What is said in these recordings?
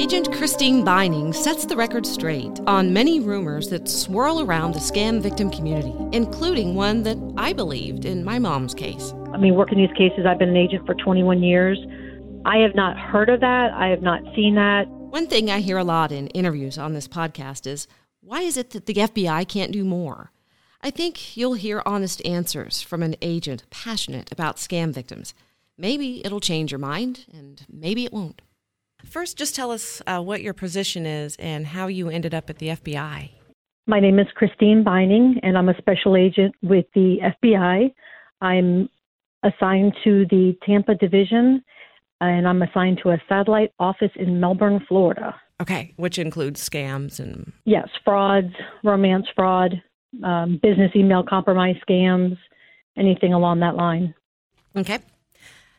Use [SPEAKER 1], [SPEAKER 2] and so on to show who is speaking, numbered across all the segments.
[SPEAKER 1] Agent Christine Beining sets the record straight on many rumors that swirl around the scam victim community, including one that I believed in my mom's case.
[SPEAKER 2] I mean, working these cases, I've been an agent for 21 years. I have not heard of that. I have not seen that.
[SPEAKER 1] One thing I hear a lot in interviews on this podcast is why is it that the FBI can't do more? I think you'll hear honest answers from an agent passionate about scam victims. Maybe it'll change your mind, and maybe it won't. First, just tell us uh, what your position is and how you ended up at the FBI.
[SPEAKER 2] My name is Christine Beining, and I'm a special agent with the FBI. I'm assigned to the Tampa division, and I'm assigned to a satellite office in Melbourne, Florida.
[SPEAKER 1] Okay, which includes scams and.
[SPEAKER 2] Yes, frauds, romance fraud, um, business email compromise scams, anything along that line.
[SPEAKER 1] Okay.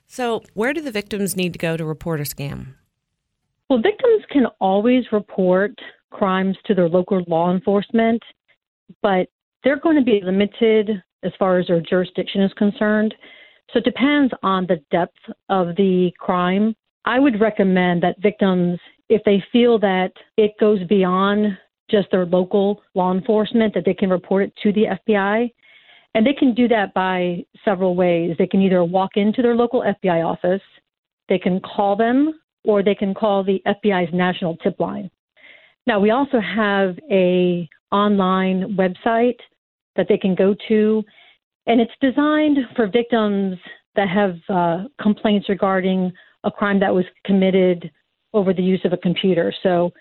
[SPEAKER 1] So, where do the victims need to go to report a scam?
[SPEAKER 2] Well, victims can always report crimes to their local law enforcement, but they're going to be limited as far as their jurisdiction is concerned. So it depends on the depth of the crime. I would recommend that victims, if they feel that it goes beyond just their local law enforcement, that they can report it to the FBI. And they can do that by several ways. They can either walk into their local FBI office, they can call them, or they can call the FBI's national tip line. Now, we also have a online website that they can go to, and it's designed for victims that have uh, complaints regarding a crime that was committed over the use of a computer. So,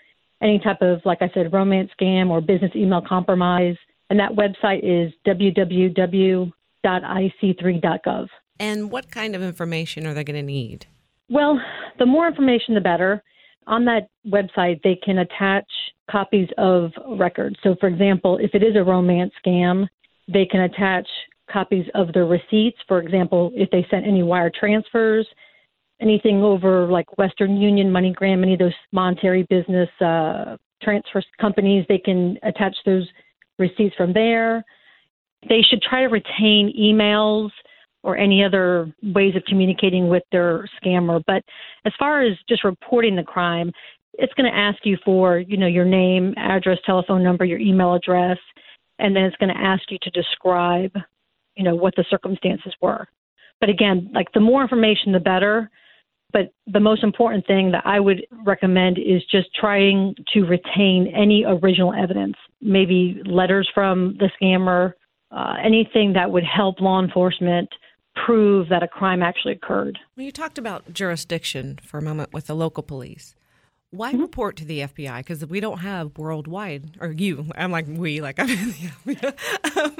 [SPEAKER 2] any type of, like I said, romance scam or business email compromise. And that website is www.ic3.gov.
[SPEAKER 1] And what kind of information are they going to need?
[SPEAKER 2] Well, the more information, the better. On that website, they can attach copies of records. So, for example, if it is a romance scam, they can attach copies of the receipts. For example, if they sent any wire transfers, anything over like Western Union, MoneyGram, any of those monetary business uh, transfer companies, they can attach those receipts from there. They should try to retain emails or any other ways of communicating with their scammer. But as far as just reporting the crime, it's going to ask you for, you know, your name, address, telephone number, your email address, and then it's going to ask you to describe, you know, what the circumstances were. But again, like the more information, the better. But the most important thing that I would recommend is just trying to retain any original evidence, maybe letters from the scammer, uh, anything that would help law enforcement prove that a crime actually occurred.
[SPEAKER 1] Well, you talked about jurisdiction for a moment with the local police. Why mm-hmm. report to the FBI? Because we don't have worldwide, or you, I'm like we, like I'm um,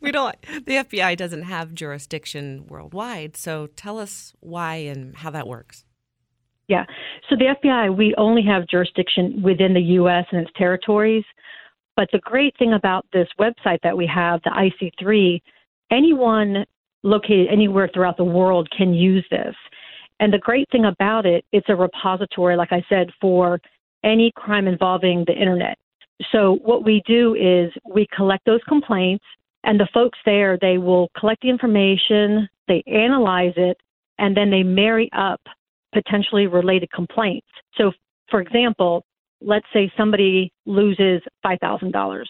[SPEAKER 1] we don't. The FBI doesn't have jurisdiction worldwide. So tell us why and how that works.
[SPEAKER 2] Yeah. So the FBI, we only have jurisdiction within the U.S. and its territories. But the great thing about this website that we have, the IC3, anyone located anywhere throughout the world can use this. And the great thing about it, it's a repository, like I said, for any crime involving the internet. So what we do is we collect those complaints, and the folks there, they will collect the information, they analyze it, and then they marry up potentially related complaints. So, for example, let's say somebody loses $5,000.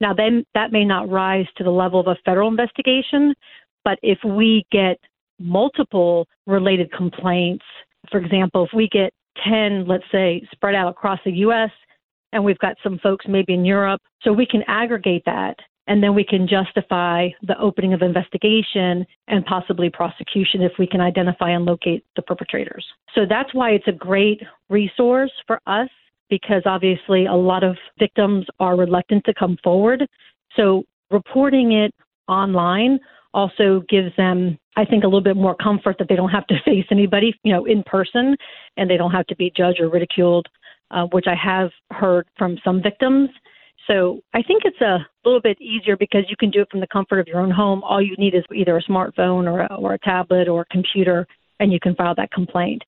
[SPEAKER 2] Now, then that may not rise to the level of a federal investigation, but if we get multiple related complaints, for example, if we get 10, let's say, spread out across the U.S., and we've got some folks maybe in Europe, so we can aggregate that and then we can justify the opening of investigation and possibly prosecution if we can identify and locate the perpetrators. So that's why it's a great resource for us because obviously a lot of victims are reluctant to come forward. So reporting it online also gives them, I think, a little bit more comfort that they don't have to face anybody, you know, in person, and they don't have to be judged or ridiculed, uh, which I have heard from some victims. So I think it's a little bit easier because you can do it from the comfort of your own home. All you need is either a smartphone or a, or a tablet or a computer, and you can file that complaint.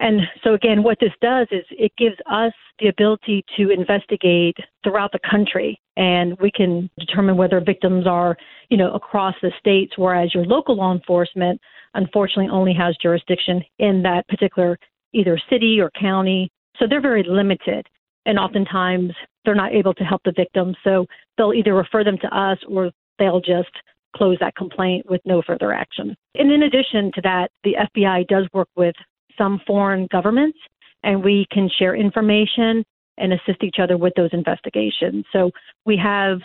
[SPEAKER 2] And so, again, what this does is it gives us the ability to investigate throughout the country, and we can determine whether victims are, you know, across the states. Whereas your local law enforcement, unfortunately only has jurisdiction in that particular either city or county. So they're very limited. And oftentimes they're not able to help the victims. So they'll either refer them to us or they'll just close that complaint with no further action. And in addition to that, the FBI does work with some foreign governments and we can share information and assist each other with those investigations. So we have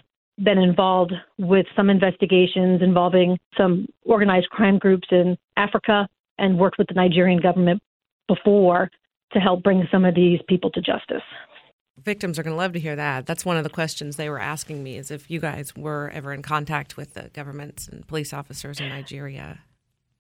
[SPEAKER 2] been involved with some investigations involving some organized crime groups in Africa and worked with the Nigerian government before to help bring some of these people to justice.
[SPEAKER 1] Victims are going to love to hear that. That's one of the questions they were asking me is if you guys were ever in contact with the governments and police officers in Nigeria.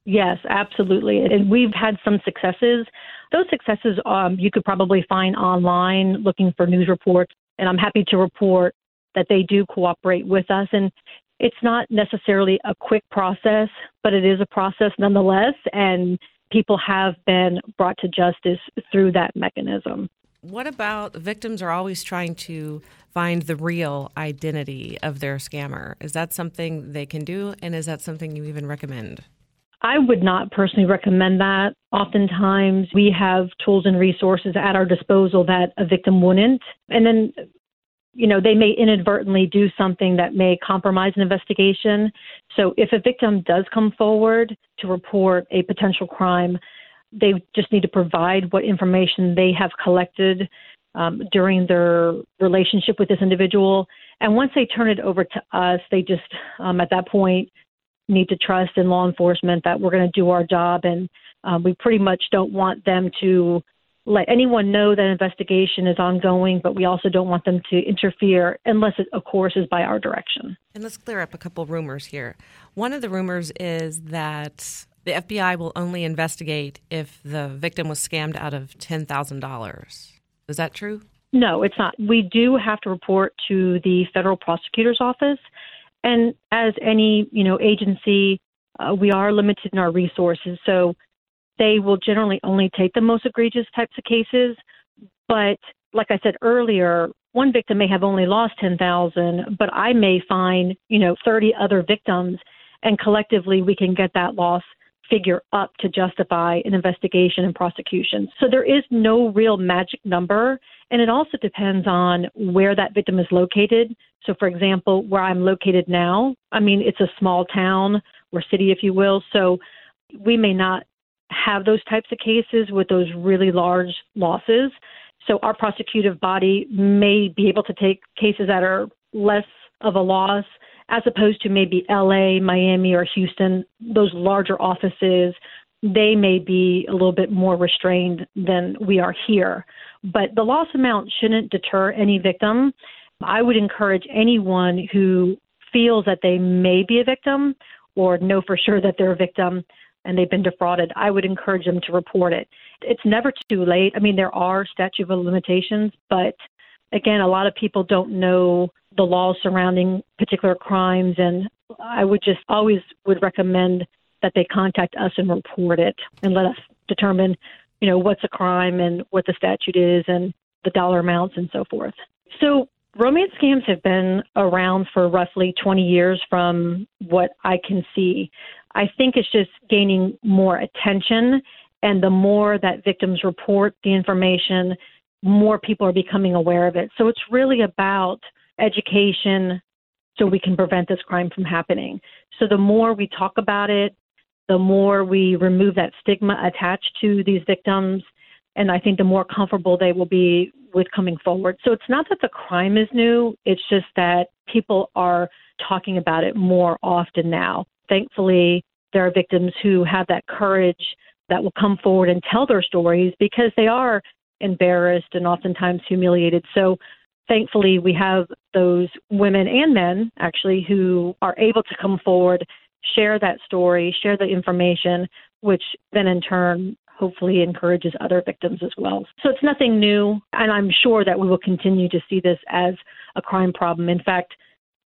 [SPEAKER 2] Yes, absolutely. And we've had some successes. Those successes um, you could probably find online looking for news reports. And I'm happy to report that they do cooperate with us. And it's not necessarily a quick process, but it is a process nonetheless. And people have been brought to justice through that mechanism.
[SPEAKER 1] What about victims are always trying to find the real identity of their scammer? Is that something they can do? And is that something you even recommend?
[SPEAKER 2] I would not personally recommend that. Oftentimes, we have tools and resources at our disposal that a victim wouldn't. And then you know, they may inadvertently do something that may compromise an investigation. So if a victim does come forward to report a potential crime, they just need to provide what information they have collected um, during their relationship with this individual. And once they turn it over to us, they just, um, at that point, need to trust in law enforcement that we're going to do our job. And um, we pretty much don't want them to let anyone know that investigation is ongoing, but we also don't want them to interfere unless it, of course, is by our direction.
[SPEAKER 1] And let's clear up a couple rumors here. One of the rumors is that the FBI will only investigate if the victim was scammed out of $10,000. Is that true?
[SPEAKER 2] No, it's not. We do have to report to the federal prosecutor's office. And as any, you know, agency, uh, we are limited in our resources. So they will generally only take the most egregious types of cases. But like I said earlier, one victim may have only lost 10,000, but I may find, you know, 30 other victims and collectively we can get that loss figure up to justify an investigation and prosecution. So there is no real magic number and it also depends on where that victim is located. So for example, where I'm located now, I mean it's a small town or city if you will, so we may not have those types of cases with those really large losses. So our prosecutive body may be able to take cases that are less of a loss as opposed to maybe LA, Miami, or Houston, those larger offices. They may be a little bit more restrained than we are here. But the loss amount shouldn't deter any victim. I would encourage anyone who feels that they may be a victim or know for sure that they're a victim and they've been defrauded, I would encourage them to report it. It's never too late. I mean, there are statute of limitations, but again, a lot of people don't know the laws surrounding particular crimes, and I would just always would recommend that they contact us and report it and let us determine, you know, what's a crime and what the statute is and the dollar amounts and so forth. So romance scams have been around for roughly 20 years from what I can see. I think it's just gaining more attention. And the more that victims report the information, more people are becoming aware of it. So it's really about education so we can prevent this crime from happening. So the more we talk about it, the more we remove that stigma attached to these victims. And I think the more comfortable they will be with coming forward. So it's not that the crime is new, it's just that people are talking about it more often now thankfully, there are victims who have that courage that will come forward and tell their stories because they are embarrassed and oftentimes humiliated. So, thankfully, we have those women and men actually who are able to come forward, share that story, share the information, which then in turn hopefully encourages other victims as well. So it's nothing new, and I'm sure that we will continue to see this as a crime problem. In fact,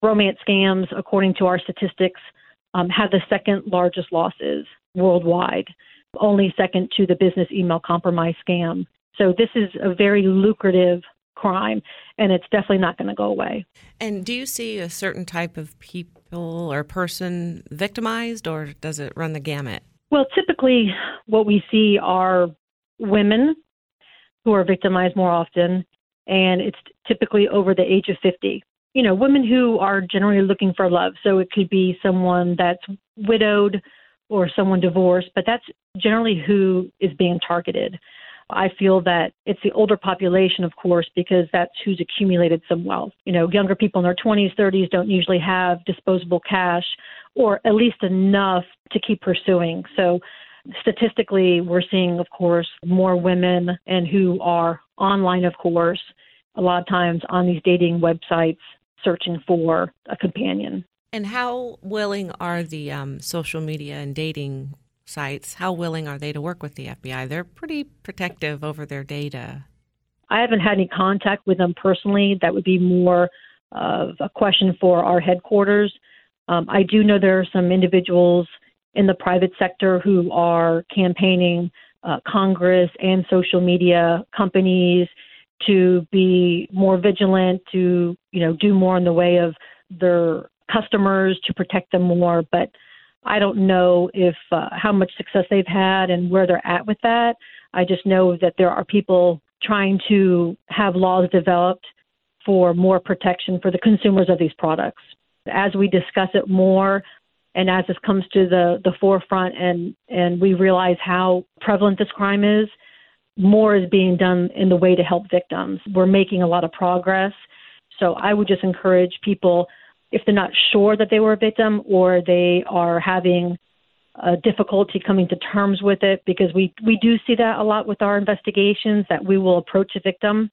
[SPEAKER 2] romance scams, according to our statistics, um, have the second largest losses worldwide, only second to the business email compromise scam. So this is a very lucrative crime, and it's definitely not going to go away.
[SPEAKER 1] And do you see a certain type of people or person victimized, or does it run the gamut?
[SPEAKER 2] Well, typically, what we see are women who are victimized more often, and it's typically over the age of 50. You know, women who are generally looking for love. So it could be someone that's widowed or someone divorced, but that's generally who is being targeted. I feel that it's the older population, of course, because that's who's accumulated some wealth. You know, younger people in their 20s, 30s don't usually have disposable cash or at least enough to keep pursuing. So statistically, we're seeing, of course, more women and who are online, of course, a lot of times on these dating websites searching for a companion.
[SPEAKER 1] And how willing are the um, social media and dating sites? How willing are they to work with the FBI? They're pretty protective over their data.
[SPEAKER 2] I haven't had any contact with them personally. That would be more of a question for our headquarters. Um, I do know there are some individuals in the private sector who are campaigning uh, Congress and social media companies to be more vigilant, to you know do more in the way of their customers to protect them more. But I don't know if uh, how much success they've had and where they're at with that. I just know that there are people trying to have laws developed for more protection for the consumers of these products as we discuss it more and as this comes to the, the forefront and, and we realize how prevalent this crime is, more is being done in the way to help victims. We're making a lot of progress. So I would just encourage people, if they're not sure that they were a victim or they are having difficulty coming to terms with it, because we, we do see that a lot with our investigations, that we will approach a victim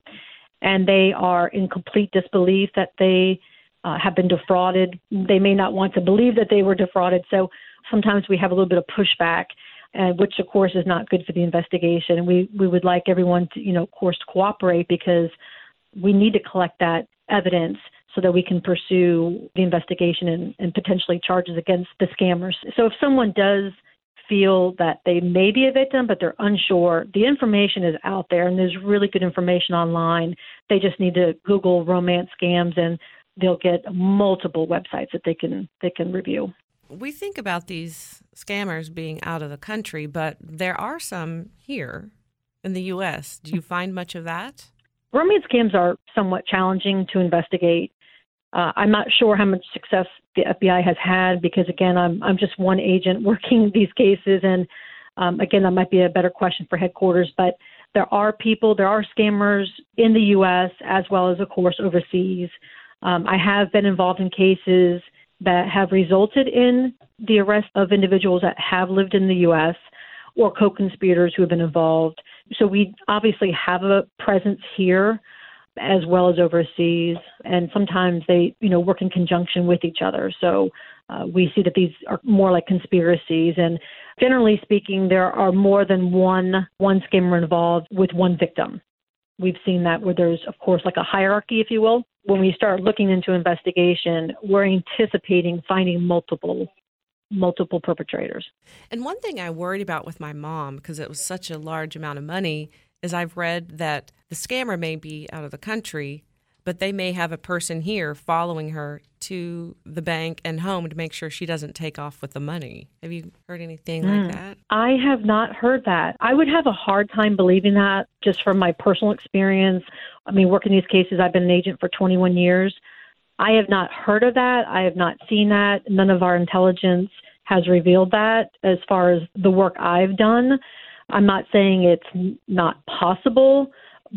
[SPEAKER 2] and they are in complete disbelief that they uh, have been defrauded. They may not want to believe that they were defrauded. So sometimes we have a little bit of pushback, and which of course is not good for the investigation. And we we would like everyone to you know of course to cooperate because we need to collect that evidence so that we can pursue the investigation and, and potentially charges against the scammers. So if someone does feel that they may be a victim, but they're unsure. The information is out there, and there's really good information online. They just need to Google romance scams, and they'll get multiple websites that they can they can review.
[SPEAKER 1] We think about these scammers being out of the country, but there are some here in the U.S. Do you find much of that?
[SPEAKER 2] Romance scams are somewhat challenging to investigate. Uh, I'm not sure how much success the FBI has had because, again, I'm I'm just one agent working these cases, and um, again, that might be a better question for headquarters. But there are people, there are scammers in the U.S. as well as, of course, overseas. Um, I have been involved in cases that have resulted in the arrest of individuals that have lived in the U.S. or co conspirators who have been involved. So we obviously have a presence here as well as overseas, and sometimes they, you know, work in conjunction with each other. So uh, we see that these are more like conspiracies, and generally speaking, there are more than one one scammer involved with one victim. We've seen that where there's, of course, like a hierarchy, if you will, when we start looking into investigation, we're anticipating finding multiple multiple perpetrators.
[SPEAKER 1] And one thing I worried about with my mom because it was such a large amount of money is I've read that the scammer may be out of the country but they may have a person here following her to the bank and home to make sure she doesn't take off with the money. Have you heard anything mm. like that?
[SPEAKER 2] I have not heard that. I would have a hard time believing that just from my personal experience. I mean, working these cases, I've been an agent for 21 years. I have not heard of that. I have not seen that. None of our intelligence has revealed that as far as the work I've done. I'm not saying it's not possible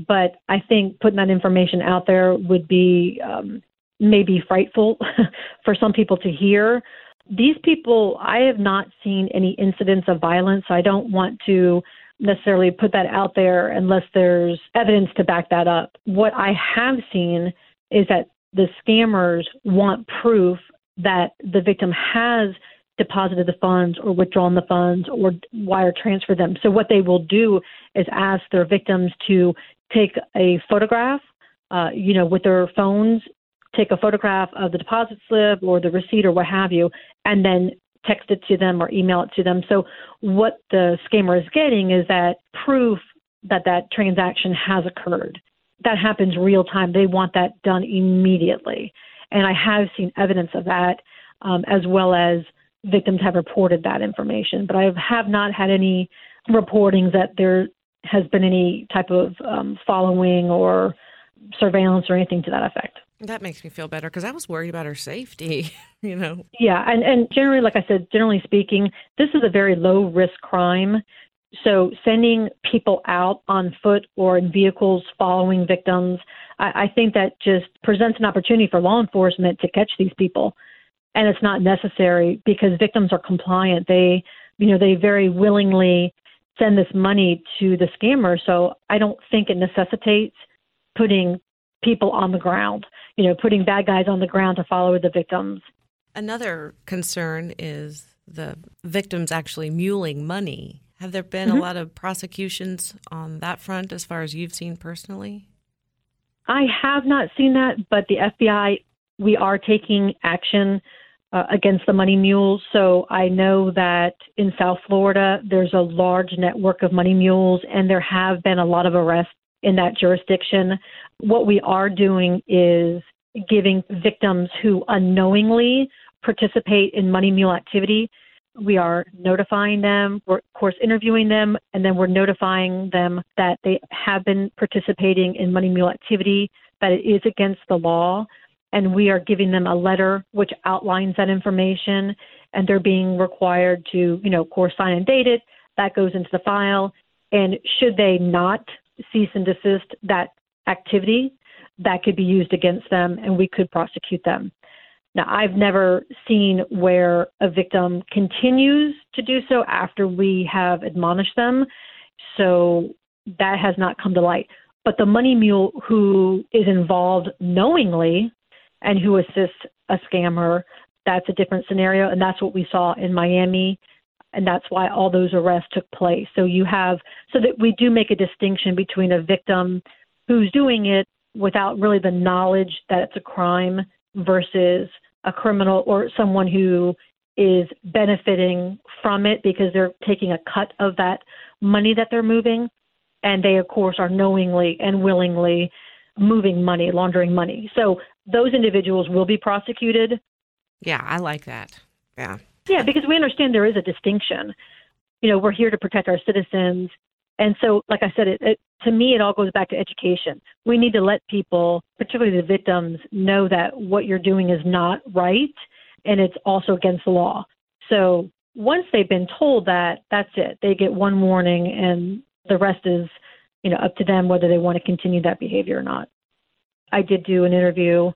[SPEAKER 2] but I think putting that information out there would be um, maybe frightful for some people to hear. These people, I have not seen any incidents of violence. so I don't want to necessarily put that out there unless there's evidence to back that up. What I have seen is that the scammers want proof that the victim has deposited the funds or withdrawn the funds or wire transfer them. So what they will do is ask their victims to take a photograph, uh, you know, with their phones, take a photograph of the deposit slip or the receipt or what have you, and then text it to them or email it to them. So what the scammer is getting is that proof that that transaction has occurred. That happens real time. They want that done immediately. And I have seen evidence of that, um, as well as victims have reported that information. But I have not had any reportings that there has been any type of um, following or surveillance or anything to that effect.
[SPEAKER 1] That makes me feel better because I was worried about her safety, you know.
[SPEAKER 2] Yeah, and, and generally, like I said, generally speaking, this is a very low risk crime. So sending people out on foot or in vehicles following victims, I, I think that just presents an opportunity for law enforcement to catch these people. And it's not necessary because victims are compliant. They, you know, they very willingly send this money to the scammer. So I don't think it necessitates putting people on the ground, you know, putting bad guys on the ground to follow the victims.
[SPEAKER 1] Another concern is the victims actually muling money. Have there been mm-hmm. a lot of prosecutions on that front as far as you've seen personally?
[SPEAKER 2] I have not seen that, but the FBI, we are taking action uh, against the money mules. So I know that in South Florida, there's a large network of money mules, and there have been a lot of arrests in that jurisdiction. What we are doing is giving victims who unknowingly participate in money mule activity. We are notifying them, we're of course interviewing them, and then we're notifying them that they have been participating in money mule activity, that it is against the law, and we are giving them a letter which outlines that information, and they're being required to, you know, course, sign and date it. That goes into the file, and should they not cease and desist that activity, that could be used against them and we could prosecute them. Now, I've never seen where a victim continues to do so after we have admonished them. So that has not come to light. But the money mule who is involved knowingly and who assists a scammer, that's a different scenario. And that's what we saw in Miami and that's why all those arrests took place. So you have so that we do make a distinction between a victim who's doing it without really the knowledge that it's a crime versus a criminal or someone who is benefiting from it because they're taking a cut of that money that they're moving and they of course are knowingly and willingly moving money laundering money so those individuals will be prosecuted
[SPEAKER 1] yeah i like that yeah
[SPEAKER 2] yeah, because we understand there is a distinction. You know, we're here to protect our citizens. And so, like I said, it, it, to me, it all goes back to education. We need to let people, particularly the victims, know that what you're doing is not right and it's also against the law. So once they've been told that, that's it. They get one warning and the rest is, you know, up to them whether they want to continue that behavior or not. I did do an interview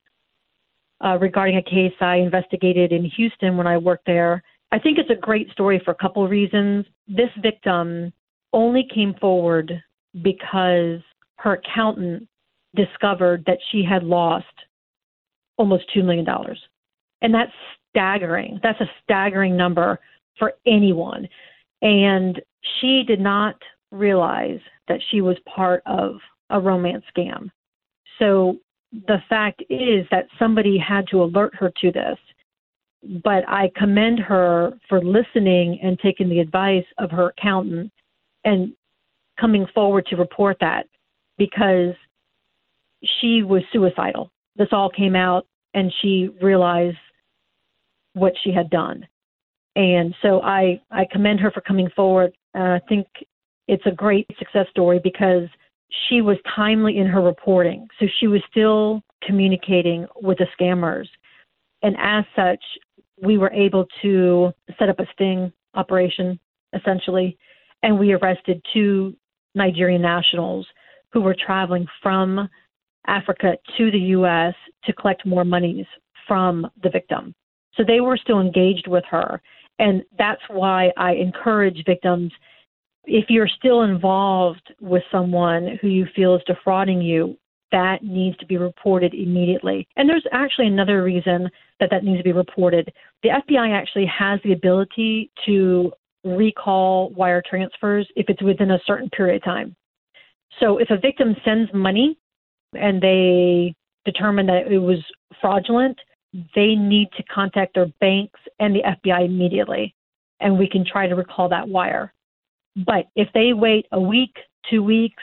[SPEAKER 2] uh, regarding a case I investigated in Houston when I worked there. I think it's a great story for a couple of reasons. This victim only came forward because her accountant discovered that she had lost almost $2 million. And that's staggering. That's a staggering number for anyone. And she did not realize that she was part of a romance scam. So the fact is that somebody had to alert her to this. But I commend her for listening and taking the advice of her accountant and coming forward to report that because she was suicidal. This all came out and she realized what she had done. And so I, I commend her for coming forward. I think it's a great success story because she was timely in her reporting. So she was still communicating with the scammers. And as such, we were able to set up a sting operation, essentially, and we arrested two Nigerian nationals who were traveling from Africa to the U.S. to collect more monies from the victim. So they were still engaged with her. And that's why I encourage victims if you're still involved with someone who you feel is defrauding you, that needs to be reported immediately. And there's actually another reason that that needs to be reported. The FBI actually has the ability to recall wire transfers if it's within a certain period of time. So if a victim sends money and they determine that it was fraudulent, they need to contact their banks and the FBI immediately, and we can try to recall that wire. But if they wait a week, two weeks,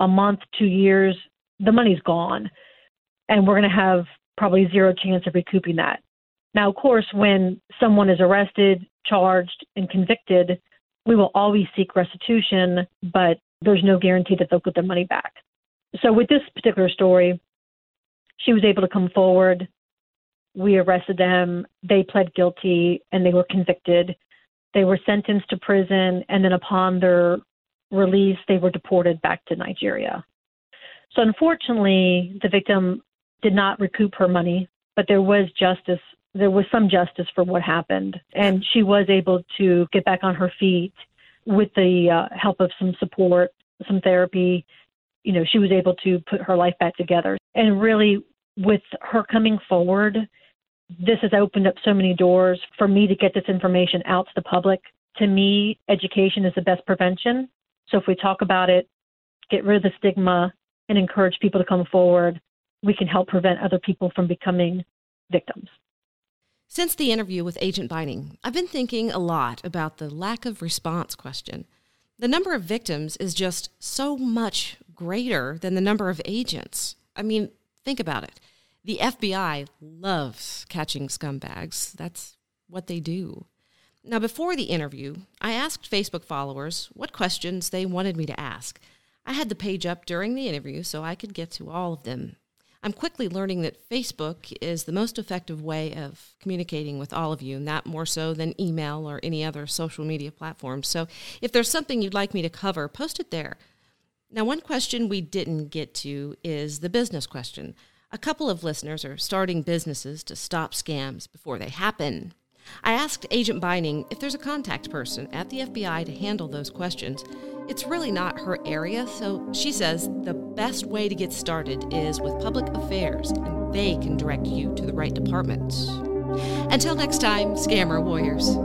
[SPEAKER 2] a month, two years, the money's gone. And we're going to have probably zero chance of recouping that. Now, of course, when someone is arrested, charged, and convicted, we will always seek restitution, but there's no guarantee that they'll get their money back. So, with this particular story, she was able to come forward. We arrested them. They pled guilty and they were convicted. They were sentenced to prison, and then upon their release, they were deported back to Nigeria. So, unfortunately, the victim did not recoup her money, but there was justice. There was some justice for what happened, and she was able to get back on her feet with the uh, help of some support, some therapy. You know, she was able to put her life back together. And really, with her coming forward, this has opened up so many doors for me to get this information out to the public. To me, education is the best prevention. So if we talk about it, get rid of the stigma, and encourage people to come forward, we can help prevent other people from becoming victims.
[SPEAKER 1] Since the interview with Agent Beining, I've been thinking a lot about the lack of response question. The number of victims is just so much greater than the number of agents. I mean, think about it. The FBI loves catching scumbags. That's what they do. Now, before the interview, I asked Facebook followers what questions they wanted me to ask. I had the page up during the interview so I could get to all of them. I'm quickly learning that Facebook is the most effective way of communicating with all of you, not more so than email or any other social media platform. So if there's something you'd like me to cover, post it there. Now, one question we didn't get to is the business question. A couple of listeners are starting businesses to stop scams before they happen. I asked Agent Beining if there's a contact person at the FBI to handle those questions. It's really not her area, so she says the best way to get started is with public affairs, and they can direct you to the right department. Until next time, Scammer Warriors.